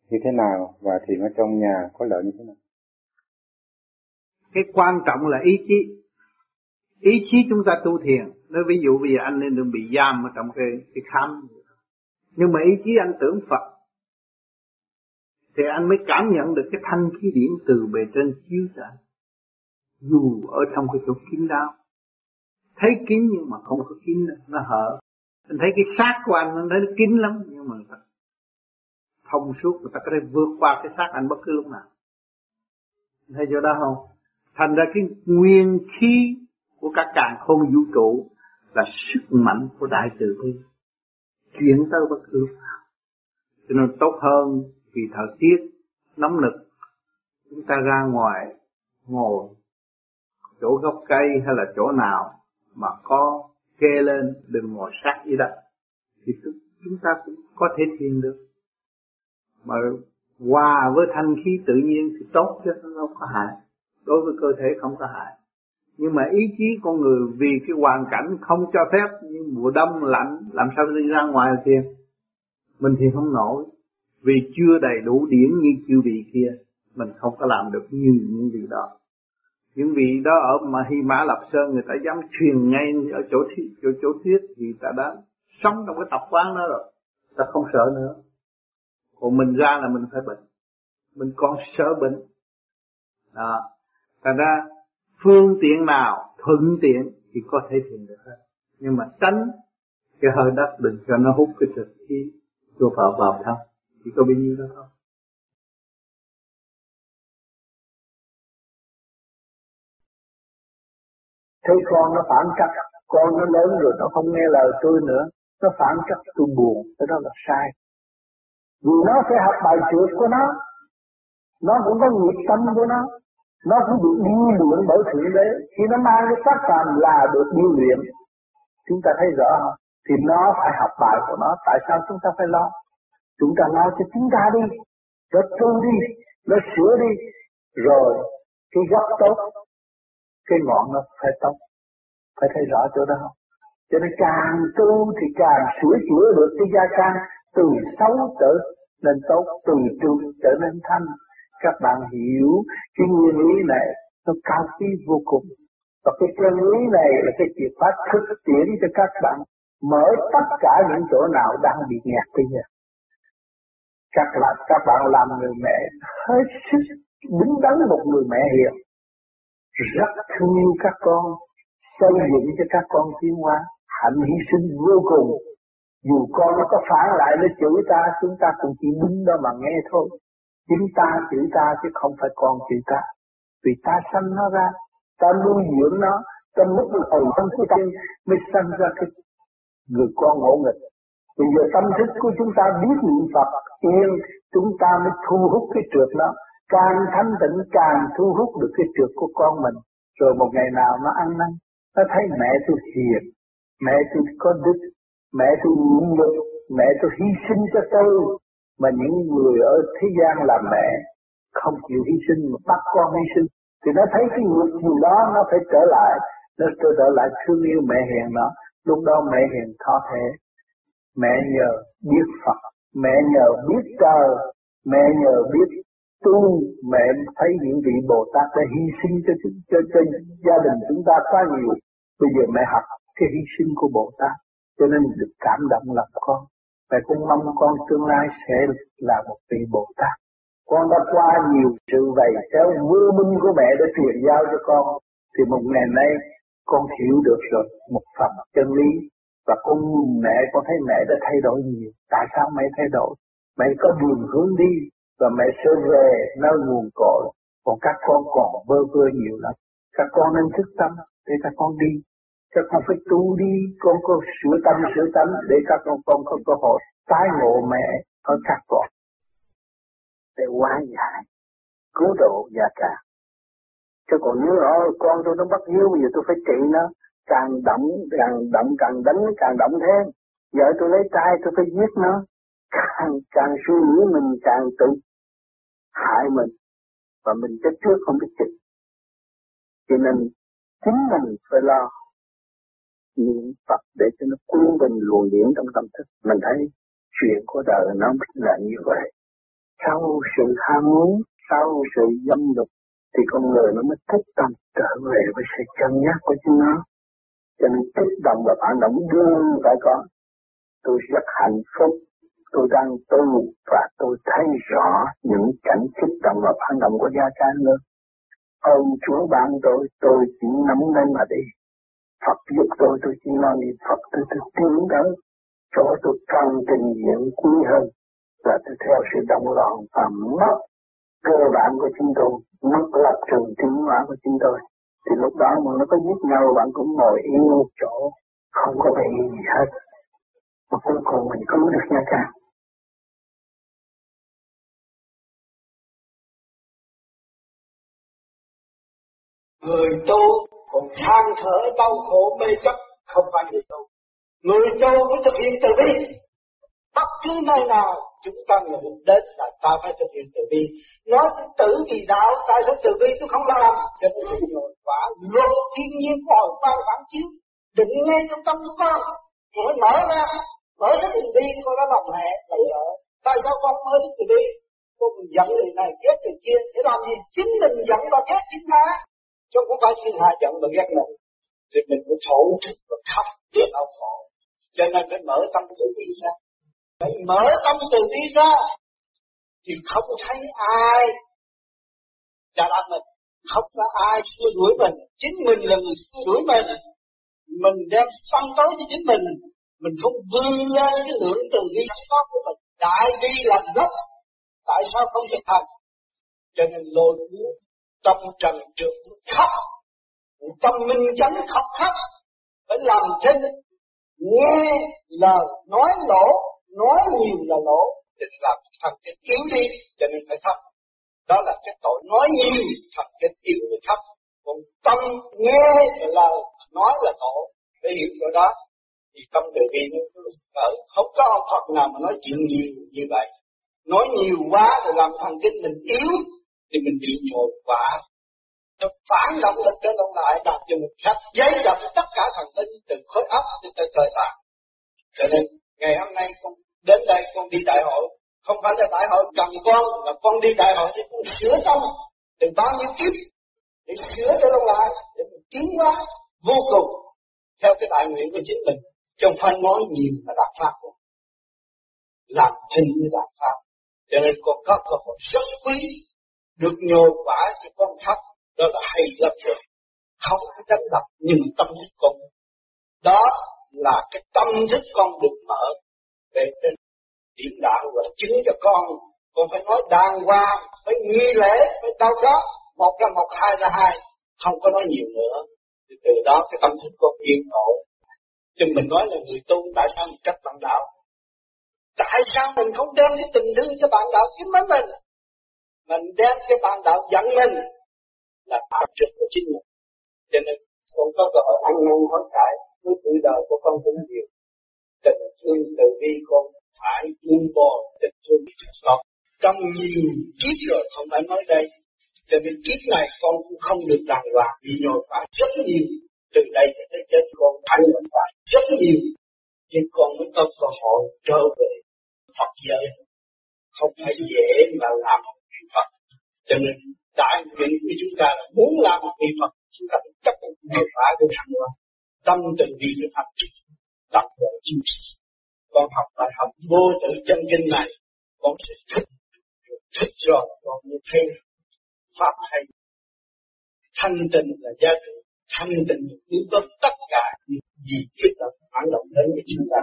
như thế nào và thiền ở trong nhà có lợi như thế nào? Cái quan trọng là ý chí. Ý chí chúng ta tu thiền. Nói ví dụ bây giờ anh nên đừng bị giam ở trong cái, cái khám. Nhưng mà ý chí anh tưởng Phật thì anh mới cảm nhận được cái thanh khí điển từ bề trên chiếu ra. Dù ở trong cái chỗ kín đáo. Thấy kín nhưng mà không có kín, nó hở. Anh thấy cái xác của anh anh thấy nó kín lắm, nhưng mà thông suốt, người ta có thể vượt qua cái xác anh bất cứ lúc nào. Thấy chỗ đó không? Thành ra cái nguyên khí của các càng khôn vũ trụ là sức mạnh của đại từ bi. Chuyển tới bất cứ lúc nào. Cho nên tốt hơn vì thời tiết, nóng nực, chúng ta ra ngoài ngồi chỗ gốc cây hay là chỗ nào mà có kê lên, đừng ngồi sát dưới đất, thì chúng ta cũng có thể thiền được. Mà hòa với thanh khí tự nhiên thì tốt chứ, nó không có hại. Đối với cơ thể không có hại. Nhưng mà ý chí con người vì cái hoàn cảnh không cho phép như mùa đông lạnh, làm sao đi ra ngoài thiền mình thì không nổi vì chưa đầy đủ điển như chư vị kia mình không có làm được như những vị đó. Những vị đó ở mà Hy Mã Lập Sơn người ta dám truyền ngay ở chỗ thuyết, chỗ, chỗ thuyết thì ta đã sống trong cái tập quán đó rồi. Ta không sợ nữa. Còn mình ra là mình phải bệnh. Mình còn sợ bệnh. Đó. Thành ra phương tiện nào thuận tiện thì có thể thiền được hết. Nhưng mà tránh cái hơi đất đừng cho nó hút cái thực khí vô vào vào thân chỉ có bấy nhiêu đó thôi thấy con nó phản trắc con nó lớn rồi nó không nghe lời tôi nữa. Nó phản trắc tôi buồn, cái đó là sai. Vì nó sẽ học bài trượt của nó. Nó cũng có nghiệp tâm của nó. Nó cũng được điêu luyện bởi thượng đế. Khi nó mang cái sắc phàm là được điêu luyện, chúng ta thấy rõ không? Thì nó phải học bài của nó. Tại sao chúng ta phải lo? Chúng ta lo cho chúng ta đi nó tu đi, nó sửa đi. Rồi, cái gốc tốt, cái ngọn nó phải tốt. Phải thấy rõ chỗ đó không? Cho nên càng tu thì càng sửa chữa được cái gia can từ xấu trở nên tốt, từ trung trở nên thanh. Các bạn hiểu cái nguyên lý này, nó cao quý vô cùng. Và cái chân lý này là cái chìa khóa thực tiễn cho các bạn mở tất cả những chỗ nào đang bị nghẹt bây giờ các bạn các bạn làm người mẹ hết sức đứng đắn một người mẹ hiền rất thương yêu các con xây dựng cho các con tiến hóa hạnh hy sinh vô cùng dù con nó có phản lại nó chửi ta chúng ta cũng chỉ đứng đó mà nghe thôi chính ta chửi ta chứ không phải con chửi ta vì ta sanh nó ra ta nuôi dưỡng nó ta lúc hồi trong cái ta mới sanh ra cái người con ngỗ nghịch bây giờ tâm thức của chúng ta biết niệm Phật yên chúng ta mới thu hút cái trượt nó càng thanh tịnh, càng thu hút được cái trượt của con mình. Rồi một ngày nào nó ăn năn, nó thấy mẹ tôi hiền, mẹ tôi có đức, mẹ tôi nhịn nhục, mẹ tôi hy sinh cho tôi. Mà những người ở thế gian làm mẹ không chịu hy sinh, mà bắt con hy sinh. Thì nó thấy cái nghiệp gì đó, nó phải trở lại. Nó trở lại thương yêu mẹ hiền nó lúc đó mẹ hiền thọ thể mẹ nhờ biết Phật mẹ nhờ biết trời mẹ nhờ biết tu mẹ thấy những vị Bồ Tát đã hy sinh cho, cho, cho gia đình chúng ta quá nhiều. Bây giờ mẹ học cái hy sinh của Bồ Tát cho nên được cảm động lòng con. Mẹ cũng mong con tương lai sẽ là một vị Bồ Tát. Con đã qua nhiều sự vầy theo vô minh của mẹ để truyền giao cho con. Thì một ngày nay con hiểu được rồi một phần chân lý và con nhìn mẹ con thấy mẹ đã thay đổi nhiều. Tại sao mẹ thay đổi? Mẹ có đường hướng đi và mẹ sẽ về nơi nguồn cội. Còn các con còn bơ vơ nhiều lắm. Các con nên thức tâm để các con đi. Các con phải tu đi. Con có sửa tâm sửa tâm để các con con có cơ hội tái ngộ mẹ ở các con. Để hóa giải cứu độ gia cả chứ còn nếu ôi con tôi nó bắt hiếu bây giờ tôi phải trị nó càng động càng động càng đánh, càng động thêm. Vợ tôi lấy tay tôi phải giết nó. Càng càng suy nghĩ mình càng tự hại mình. Và mình chết trước không biết chừng cho nên chính mình phải lo niệm Phật để cho nó quân bình luồng điển trong tâm thức. Mình thấy chuyện của đời nó là như vậy. Sau sự ham muốn, sau sự dâm dục, thì con người nó mới thích tâm trở về với sự chân nhắc của chính nó cho nên kích động và phản động đương phải có. Tôi rất hạnh phúc. Tôi đang tu và tôi thấy rõ những cảnh kích động và phản động của gia trang nữa. Ơn Chúa ban tôi tôi chỉ nắm lên mà đi. Phật giúp tôi tôi chỉ lo niệm Phật, tôi tôi tiến tới chỗ tôi càng trình diện quý hơn. Và tôi theo sự động loạn và mất cơ bản của chúng tôi, mất lập trường tiến hóa của chúng tôi thì lúc đó mà nó có giết nhau, bạn cũng ngồi yên một chỗ, không có bị gì hết. Mà cuối cùng mình cứu được nha cha. Người tu còn than thở đau khổ mê chấp, không phải người tu. Người tu phải thực hiện từ bi. Bất cứ nơi nào chúng ta nghĩ đến là ta phải thực hiện từ bi. Nói tử vì đạo, tại lúc từ bi tôi không làm. Cho nên tôi nhồi quả luật thiên nhiên của hồi quan phản chiếu. Định ngay trong tâm của con. Hãy mở ra. Mở cái từ bi con đã lòng mẹ tự ở tại sao con mới thức từ bi? Con giận người này ghét người kia. Để làm gì? Chính mình giận và ghét chính ta. Chứ không phải thiên hạ giận và ghét mình. Thì mình cũng thổ thức và khóc biết đau khổ. Cho nên phải mở tâm từ bi ra phải mở tâm từ bi ra, thì không thấy ai đã làm mình, không có ai xua đuổi mình. Chính mình là người xua đuổi mình. Mình đem phân tối cho chính mình. Mình không vươn lên cái lượng từ bi có của mình. Đại bi làm gốc. Tại sao không thực hành? Cho nên lôi cuốn tâm trần trượt khóc. Tâm minh chánh khóc khóc. Phải làm trên, nghe lời nói lỗ nói nhiều là lỗ định làm thần kinh yếu đi, cho nên phải thấp. Đó là cái tội nói nhiều thần kinh yếu mới thấp. Còn tâm nghe lời nói là tội. để hiểu chỗ đó. Thì tâm từ bi nó ở không có ông Phật nào mà nói chuyện nhiều như vậy. Nói nhiều quá rồi làm thần kinh mình yếu, thì mình bị nhồi quả nó phản động lực cho động lại, đặt cho một cách giấy đập tất cả thần kinh từ khối óc cho tới cơ tạng. Cho nên, ngày hôm nay con đến đây con đi đại hội. Không phải là đại hội cầm con, mà con đi đại hội để con sửa tâm. Từ bao nhiêu kiếp để sửa cho nó lại, để mình tiến hóa vô cùng theo cái đại nguyện của chính mình. Trong phải nói nhiều là đạt pháp của làm thinh mới đạt pháp. Cho nên con có cơ hội rất quý, được nhồi quả cho con thấp đó là hay lắm rồi. Không có đánh đập, nhưng tâm thức con đó là cái tâm thức con được mở để trên điểm đạo và chứng cho con. Con phải nói đàng hoàng, phải nghi lễ, phải đâu đó một là một, hai là hai. Không có nói nhiều nữa. Thì từ đó cái tâm thức con yên ổn. Chứ mình nói là người tu, tại sao mình cách bạn đạo? Tại sao mình không đem cái tình thương cho bạn đạo chính mấy mình? Mình đem cái bạn đạo dẫn mình là tạo trực của chính mình. Cho nên con có cơ hội ăn năn hối cải với tuổi đời của con cũng nhiều tình thương từ bi con phải buông bỏ tình thương con. Trong nhiều kiếp rồi không phải nói đây. Cho nên kiếp này con cũng không được đàng hoàng bị nhồi phải rất nhiều. Từ đây cho tới chết con phải nhồi phải rất nhiều. Nhưng con mới có cơ hội trở về Phật giới. Không phải dễ mà làm một vị Phật. Cho nên đại nguyện của chúng ta là muốn làm một vị Phật, chúng ta phải chấp nhận nhồi phải để thành tâm từ bi phải Phật tập về chính trị. Con học bài học vô tự chân kinh này, con sẽ thích thích rồi con mới thấy pháp hay thanh tịnh là giá trị. Thanh tịnh yếu có tất cả những gì kích động phản động đến với chúng ta.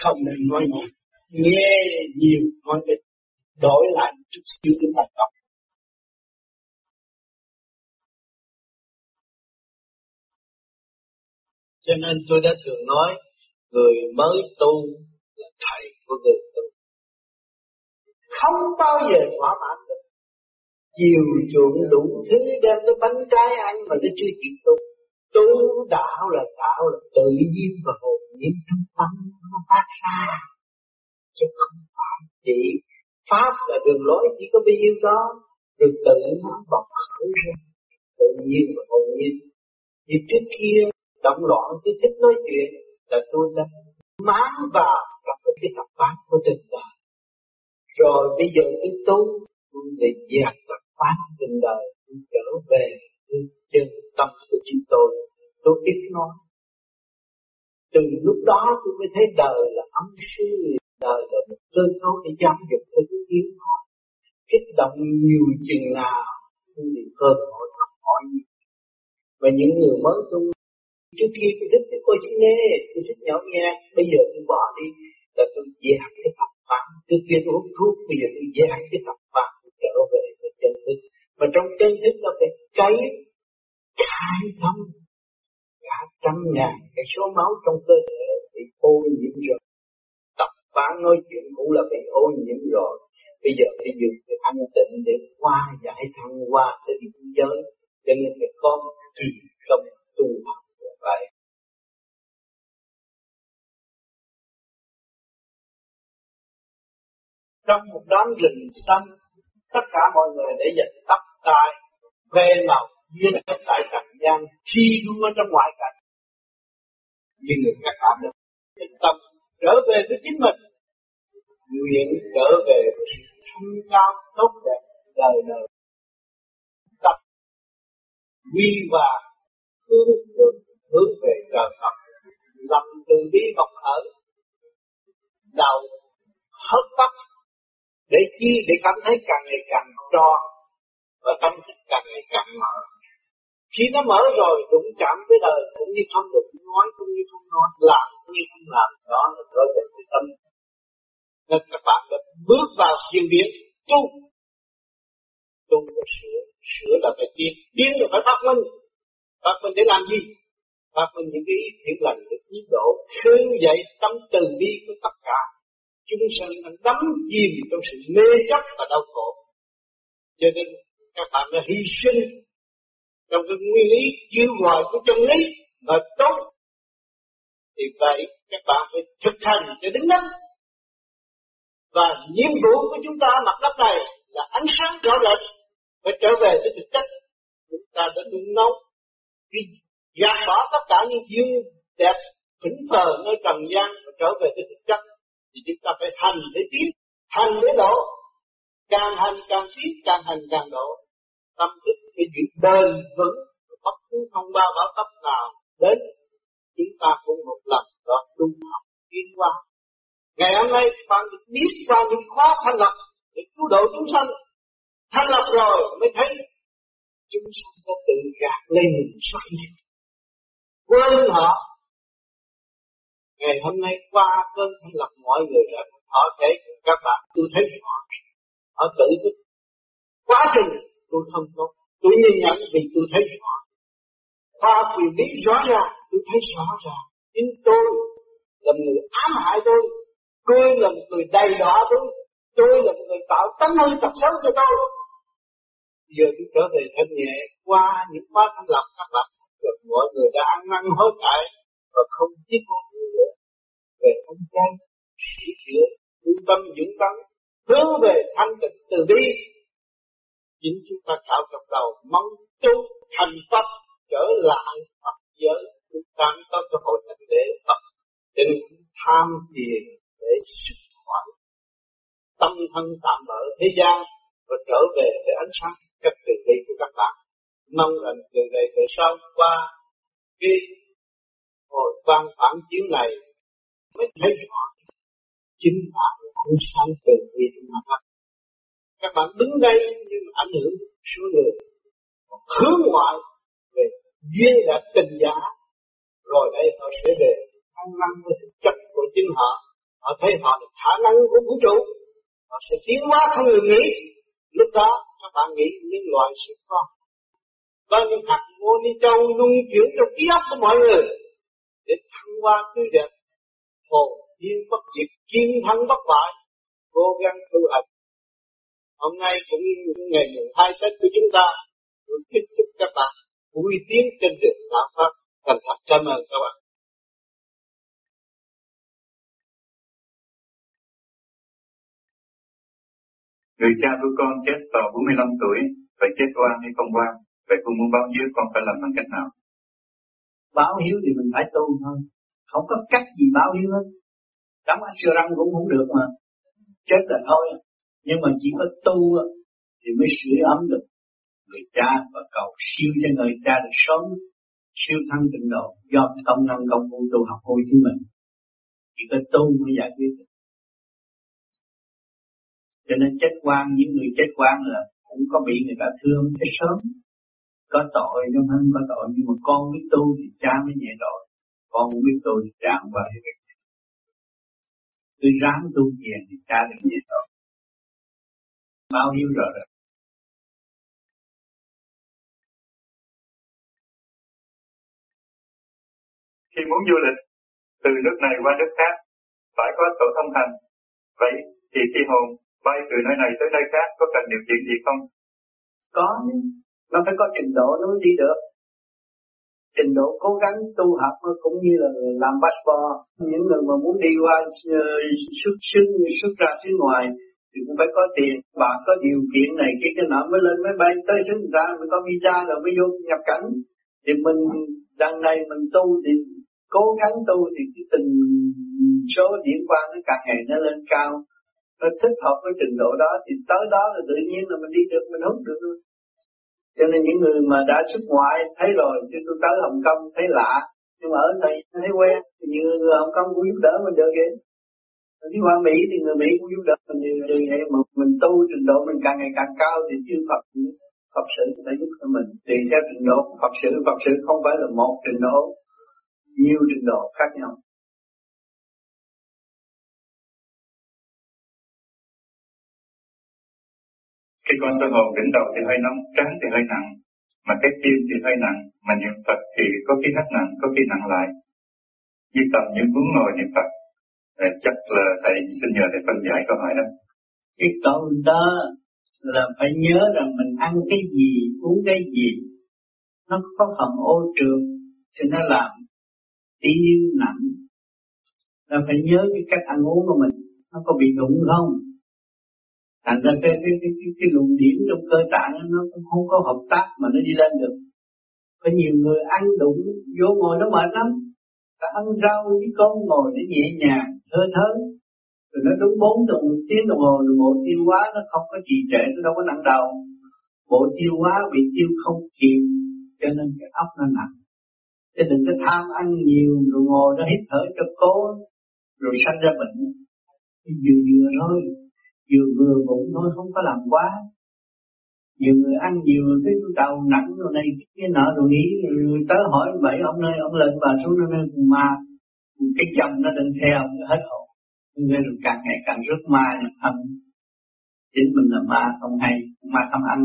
Không nên nói nhiều nghe nhiều, nói ít. Đổi lại chút xíu chúng ta đọc cho nên tôi đã thường nói, người mới tu là thầy của người tu. Không bao giờ thỏa mãn được. Chiều chuộng đủ thứ đem tới bánh trái ăn mà nó chưa kịp tu. Tu đạo là đạo là tự nhiên và hồn nhiên. Trong tâm nó phát ra. Chứ không phải chỉ pháp là đường lối, chỉ có bao nhiêu đó. Được tự nó bọc khởi ra. Tự nhiên và hồn nhiên. Như trước kia động loạn cứ thích nói chuyện là tôi đã máng vào trong cái tập quán của tình đời. Rồi bây giờ tôi tu tôi để dẹp tập quán tình đời tôi trở về tôi chân tâm của chính tôi. Tôi ít nói từ lúc đó tôi mới thấy đời là ấm sư đời là một cơ cấu để giáo dục cho tôi yêu họ kích động nhiều chừng nào tôi thì cơ hội học hỏi gì và những người mới tu trước kia tôi thích cái coi chị nê, tôi thích nhỏ nhẹ bây giờ tôi bỏ đi, là tôi dẹp cái tập quán trước kia tôi hút thuốc, bây giờ tôi dẹp cái tập quán trở về với chân thức. Mà trong chân thức nó phải cấy khai thông cả trăm ngàn cái số máu trong cơ thể bị ô nhiễm rồi. Tập quán nói chuyện cũng là bị ô nhiễm rồi. Bây giờ phải dùng cái an tịnh để qua giải thăng qua tới biên giới. Cho nên phải có kỳ công tu học vậy. Trong một đám rừng xanh, tất cả mọi người để dành tóc tai về lòng duyên tại trần gian, thi đua trong ngoại cảnh. Nhưng người các bạn được yên tâm trở về với chính mình. Nguyện trở về với sự thanh cao, tốt đẹp, đời đời. Tập, quy và hướng. được hướng về trời Phật. Lập từ bi bộc khởi đầu hớt tóc, để chi, để cảm thấy càng ngày càng tròn và tâm thức càng ngày càng mở. Khi nó mở rồi, đụng chạm với đời, cũng như không được nói, cũng như không nói, làm, cũng như không làm, đó là trở về cái tâm. Nên các bạn đã bước vào thiên biến, tu. Tu là sửa sửa là phải tiến tiến là phải phát minh. Phát minh để làm gì? Phát minh những cái ý thiện lành được nhiệt độ. Khơi dậy tâm từ bi của tất cả. Chúng sanh đang đắm chìm trong sự mê chấp và đau khổ. Cho nên các bạn đã hy sinh trong cái nguyên lý chiêu gọi của chân lý mà tốt. Thì vậy các bạn phải thực hành để đứng đắn. Và nhiệm vụ của chúng ta mặt đất này là ánh sáng rõ rệt, phải trở về với thực chất. Chúng ta đã đun nấu cái gạt bỏ tất cả những dư đẹp phỉnh phờ nơi trần gian và trở về cái thực chất. Thì chúng ta phải hành để tiến hành để độ. Càng hành càng tiến càng hành càng độ. Tâm thức phải giữ bền vững bất cứ không bao bảo tấp nào đến, chúng ta cũng một lần đó trung học tiến qua ngày hôm nay bạn được biết qua những khóa thành lập để cứu độ chúng sanh. Thành lập rồi mới thấy chúng sanh có tự gạt lên mình sai quên họ. Ngày hôm nay qua cơn thanh lập mọi người đã họ thể các bạn tôi thấy họ. Họ tự thức. Quá trình tôi không tốt. Tôi nhìn nhận vì tôi thấy họ. Qua vì biết rõ ràng tôi thấy rõ ràng. Chính tôi là người ám hại tôi. Tôi là một người đầy đỏ tôi. Tôi là một người tạo tánh hư tật xấu cho tôi. Giờ tôi trở về thân nhẹ qua những khóa thanh lập các bạn được mọi người đã ăn năn hối cải và không tiếp một nữa. Về ông trai sửa chữa trung tâm dũng tâm hướng về thanh tịnh từ bi. Chính chúng ta tạo trong đầu mong tu thành pháp trở lại Phật giới. Chúng ta có cơ hội thành để Phật. Đừng nên tham tiền để sức khỏe. Tâm thân tạm ở thế gian và trở về với ánh sáng cách từ bi của các bạn mong rằng từ đây từ sau qua cái hồi quan phản chiếu này mới thấy rõ chính bạn ánh sáng từ bi mà các các bạn đứng đây nhưng ảnh hưởng số người hướng ngoại về duyên đã tình giả rồi đây họ sẽ về ăn năn với thực chất của chính họ. Họ thấy họ là khả năng của vũ trụ. Họ sẽ tiến hóa không ngừng nghỉ. Lúc đó các bạn nghĩ những loài sẽ có Bao nhiêu hạt mô ni châu luân chuyển trong ký óc của mọi người để thăng hoa tươi đẹp hồn nhiên bất diệt chiến thắng bất bại cố gắng tu hành hôm nay cũng ngày mùng hai Tết của chúng ta tôi kính chúc các bạn vui tiến trên đường đạo pháp. Thành thật cảm ơn các bạn. Người cha của con chết vào 45 tuổi, vậy chết oan hay không oan? Vậy con muốn báo hiếu con phải làm bằng cách nào? Báo hiếu thì mình phải tu thôi. Không có cách gì báo hiếu hết. Đóng ăn siêu răng cũng không được mà. Chết là thôi. Nhưng mà chỉ có tu thì mới sửa ấm được người cha và cầu siêu cho người cha được sống, siêu thăng tịnh độ do công năng công phu tu học của chính mình chỉ có tu mới giải quyết được cho nên chết quan, những người chết quan là cũng có bị người ta thương, chết sớm có tội nhưng không có tội nhưng mà con biết tu thì cha mới nhẹ tội. Con không biết tu thì cha không phải việc tôi ráng tu thiền thì cha được nhẹ tội. Bao nhiêu rồi rồi khi muốn du lịch từ nước này qua nước khác phải có tổ thông hành. Vậy thì khi hồn bay từ nơi này tới nơi khác có cần điều kiện gì không? Có nó phải có trình độ nó mới đi được. Trình độ cố gắng tu học nó cũng như là làm passport. Những người mà muốn đi qua ờ, xuất xứ xuất ra xứ ngoài thì cũng phải có tiền. Và có điều kiện này, cái cái nọ mới lên máy bay tới xứ người ta, mới có visa rồi mới vô nhập cảnh. Thì mình, đằng này mình tu thì cố gắng tu thì cái tình số điểm quan nó càng ngày nó lên cao. Nó thích hợp với trình độ đó thì tới đó là tự nhiên là mình đi được, mình hút được luôn cho nên những người mà đã xuất ngoại, thấy rồi, chứ tôi tới Hồng Kông thấy lạ. Nhưng mà ở đây thấy quen, thì những người Hồng Kông cũng giúp đỡ mình được vậy. Đi qua Mỹ thì người Mỹ cũng giúp đỡ mình như vậy. Mà mình tu trình độ mình càng ngày càng cao thì chư Phật Phật sự sẽ giúp cho mình. Tùy theo trình độ Phật sự Phật sự không phải là một trình độ, nhiều trình độ khác nhau. Khi con sơ hồn đỉnh đầu thì hơi nóng, trán thì hơi nặng, mà cái tim thì hơi nặng, mà niệm Phật thì có khi hát nặng, có khi nặng lại. Như tầm những muốn ngồi niệm Phật, à, chắc là thầy xin nhờ thầy phân giải câu hỏi đó. Cái câu đó là phải nhớ rằng mình ăn cái gì, uống cái gì, nó có phần ô trường, thì nó làm tim nặng. Là phải nhớ cái cách ăn uống của mình, nó có bị đụng không? Thành ra cái cái cái cái, cái luồng điểm trong cơ tạng nó cũng không có hợp tác mà nó đi lên được. Có nhiều người ăn đụng vô ngồi nó mệt lắm. Ta ăn rau với con ngồi để nhẹ nhàng thơ thớ. Rồi nó đúng bốn tuần tiếng đồng hồ rồi bộ tiêu hóa nó không có trì trệ nó đâu có nặng đầu. Bộ tiêu hóa bị tiêu không kịp cho nên cái ốc nó nặng. Chứ đừng có tham ăn nhiều rồi ngồi nó hít thở cho cố rồi sanh ra bệnh. Vừa vừa thôi vừa vừa bụng thôi, không có làm quá. Nhiều người ăn nhiều cái đầu nặng rồi này, cái nợ rồi nghĩ người tới hỏi vậy, ông nơi, ông lên, bà xuống nơi mà cái chồng nó định theo hết hồn. Người rồi càng ngày càng rước ma thân chính mình là ma không hay, ma không ăn.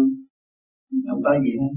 Không có gì hết.